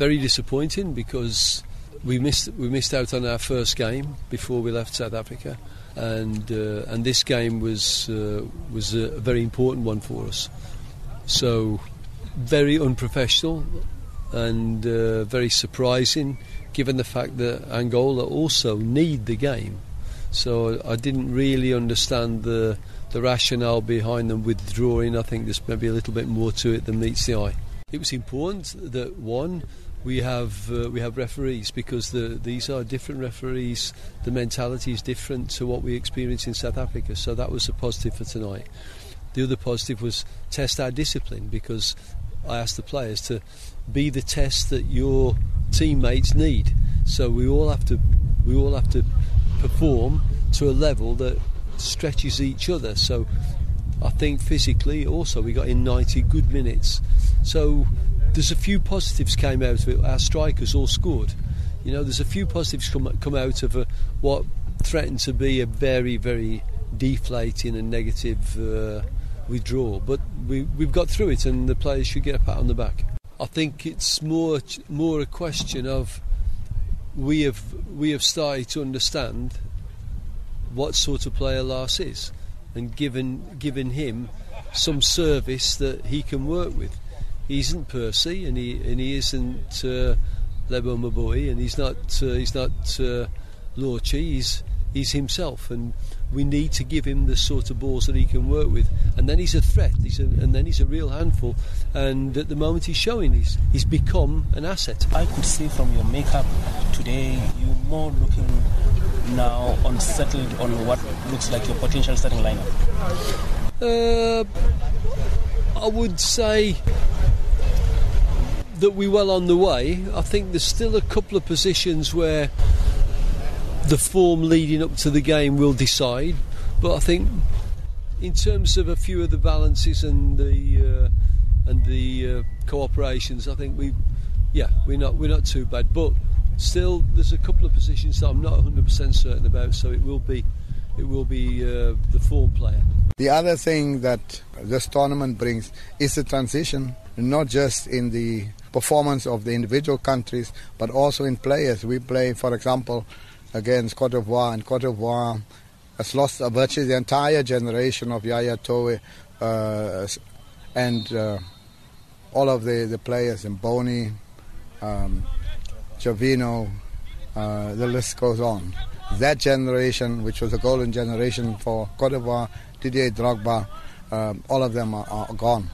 very disappointing because we missed we missed out on our first game before we left South Africa, and uh, and this game was uh, was a very important one for us. So very unprofessional and uh, very surprising, given the fact that Angola also need the game. So I didn't really understand the the rationale behind them withdrawing. I think there's maybe a little bit more to it than meets the eye. It was important that one we have uh, we have referees because the, these are different referees. The mentality is different to what we experienced in South Africa. So that was a positive for tonight. The other positive was test our discipline because I asked the players to be the test that your teammates need. So we all have to we all have to perform to a level that stretches each other. So I think physically also we got in 90 good minutes. So there's a few positives came out of it. Our strikers all scored. You know, there's a few positives come come out of a, what threatened to be a very very deflating and negative uh, withdrawal. But we we've got through it, and the players should get a pat on the back. I think it's more more a question of we have we have started to understand what sort of player Lars is, and given given him some service that he can work with. He isn't Percy, and he and he isn't uh, Lebo Maboe, and he's not uh, he's not uh, Lorchi. He's he's himself, and we need to give him the sort of balls that he can work with. And then he's a threat, he's a, and then he's a real handful. And at the moment, he's showing he's he's become an asset. I could see from your makeup today, you're more looking now unsettled on what looks like your potential starting lineup. Uh, I would say that we're well on the way. I think there's still a couple of positions where the form leading up to the game will decide. But I think, in terms of a few of the balances and the uh, and the uh, cooperations, I think we, yeah, we're not we're not too bad. But still, there's a couple of positions that I'm not 100% certain about. So it will be it will be uh, the form player. The other thing that this tournament brings is the transition, not just in the performance of the individual countries, but also in players. We play, for example, against Cote d'Ivoire, and Cote d'Ivoire has lost virtually the entire generation of Yaya Toure uh, and uh, all of the, the players, in um, Gervinho, uh, the list goes on. That generation, which was a golden generation for Cote d'Ivoire, Didier Drogba, um, all of them are, are gone.